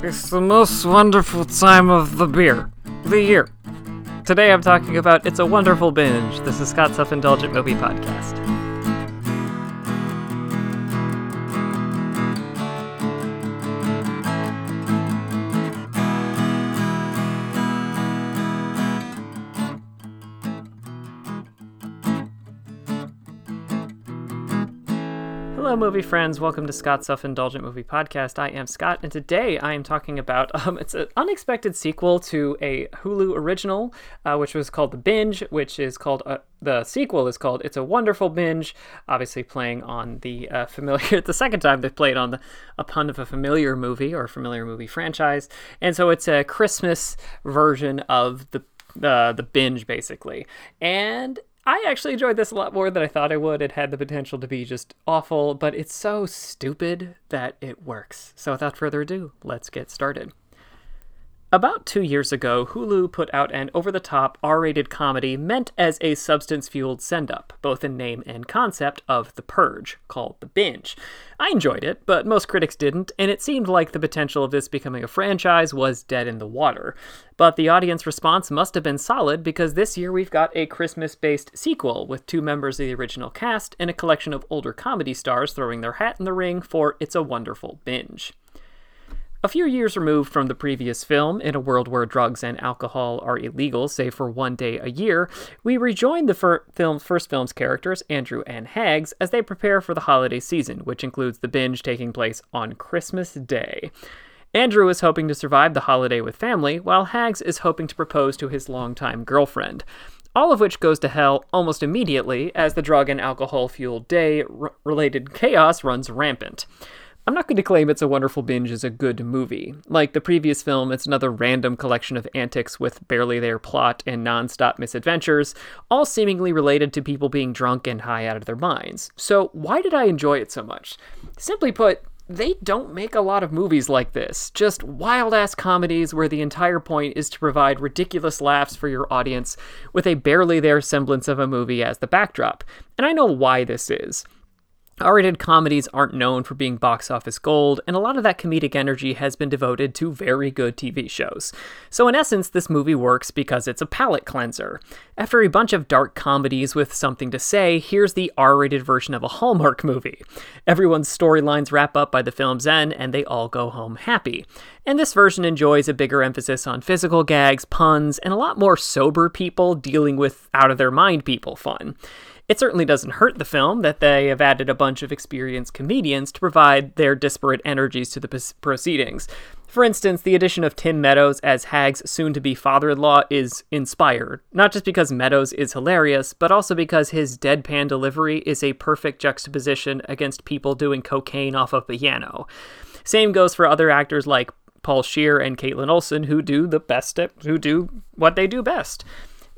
It's the most wonderful time of the beer, the year. Today I'm talking about It's a Wonderful Binge. This is Scott's Self Indulgent Movie Podcast. Hello, movie friends. Welcome to Scott's Self Indulgent Movie Podcast. I am Scott, and today I am talking about um, it's an unexpected sequel to a Hulu original, uh, which was called The Binge, which is called uh, the sequel is called It's a Wonderful Binge. Obviously, playing on the uh, familiar the second time they played on the a pun of a familiar movie or familiar movie franchise, and so it's a Christmas version of the uh, the binge basically, and I actually enjoyed this a lot more than I thought I would. It had the potential to be just awful, but it's so stupid that it works. So without further ado, let's get started. About two years ago, Hulu put out an over the top R rated comedy meant as a substance fueled send up, both in name and concept, of The Purge, called The Binge. I enjoyed it, but most critics didn't, and it seemed like the potential of this becoming a franchise was dead in the water. But the audience response must have been solid because this year we've got a Christmas based sequel with two members of the original cast and a collection of older comedy stars throwing their hat in the ring for It's a Wonderful Binge. A few years removed from the previous film, in a world where drugs and alcohol are illegal save for one day a year, we rejoin the fir- first film's characters, Andrew and Hags, as they prepare for the holiday season, which includes the binge taking place on Christmas Day. Andrew is hoping to survive the holiday with family, while Hags is hoping to propose to his longtime girlfriend. All of which goes to hell almost immediately as the drug and alcohol fueled day r- related chaos runs rampant. I'm not going to claim It's a Wonderful Binge is a good movie. Like the previous film, it's another random collection of antics with barely there plot and non-stop misadventures, all seemingly related to people being drunk and high out of their minds. So, why did I enjoy it so much? Simply put, they don't make a lot of movies like this. Just wild ass comedies where the entire point is to provide ridiculous laughs for your audience with a barely there semblance of a movie as the backdrop. And I know why this is. R rated comedies aren't known for being box office gold, and a lot of that comedic energy has been devoted to very good TV shows. So, in essence, this movie works because it's a palate cleanser. After a bunch of dark comedies with something to say, here's the R rated version of a Hallmark movie. Everyone's storylines wrap up by the film's end, and they all go home happy. And this version enjoys a bigger emphasis on physical gags, puns, and a lot more sober people dealing with out of their mind people fun. It certainly doesn't hurt the film that they have added a bunch of experienced comedians to provide their disparate energies to the proceedings. For instance, the addition of Tim Meadows as Hag's soon to be father in law is inspired, not just because Meadows is hilarious, but also because his deadpan delivery is a perfect juxtaposition against people doing cocaine off of a piano. Same goes for other actors like Paul Scheer and Kaitlin Olson, who do the best, at, who do what they do best.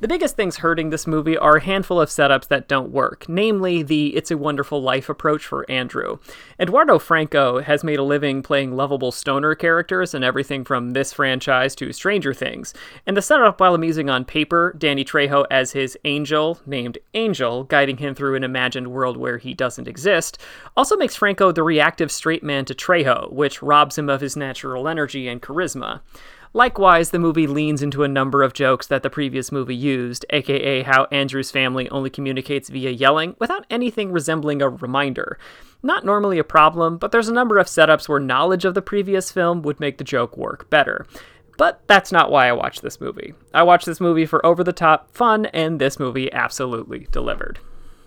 The biggest things hurting this movie are a handful of setups that don't work, namely the It's a Wonderful Life approach for Andrew. Eduardo Franco has made a living playing lovable stoner characters in everything from this franchise to Stranger Things, and the setup, while amusing on paper, Danny Trejo as his angel, named Angel, guiding him through an imagined world where he doesn't exist, also makes Franco the reactive straight man to Trejo, which robs him of his natural energy and charisma. Likewise, the movie leans into a number of jokes that the previous movie used, aka how Andrew's family only communicates via yelling without anything resembling a reminder. Not normally a problem, but there's a number of setups where knowledge of the previous film would make the joke work better. But that's not why I watched this movie. I watched this movie for over the top fun, and this movie absolutely delivered.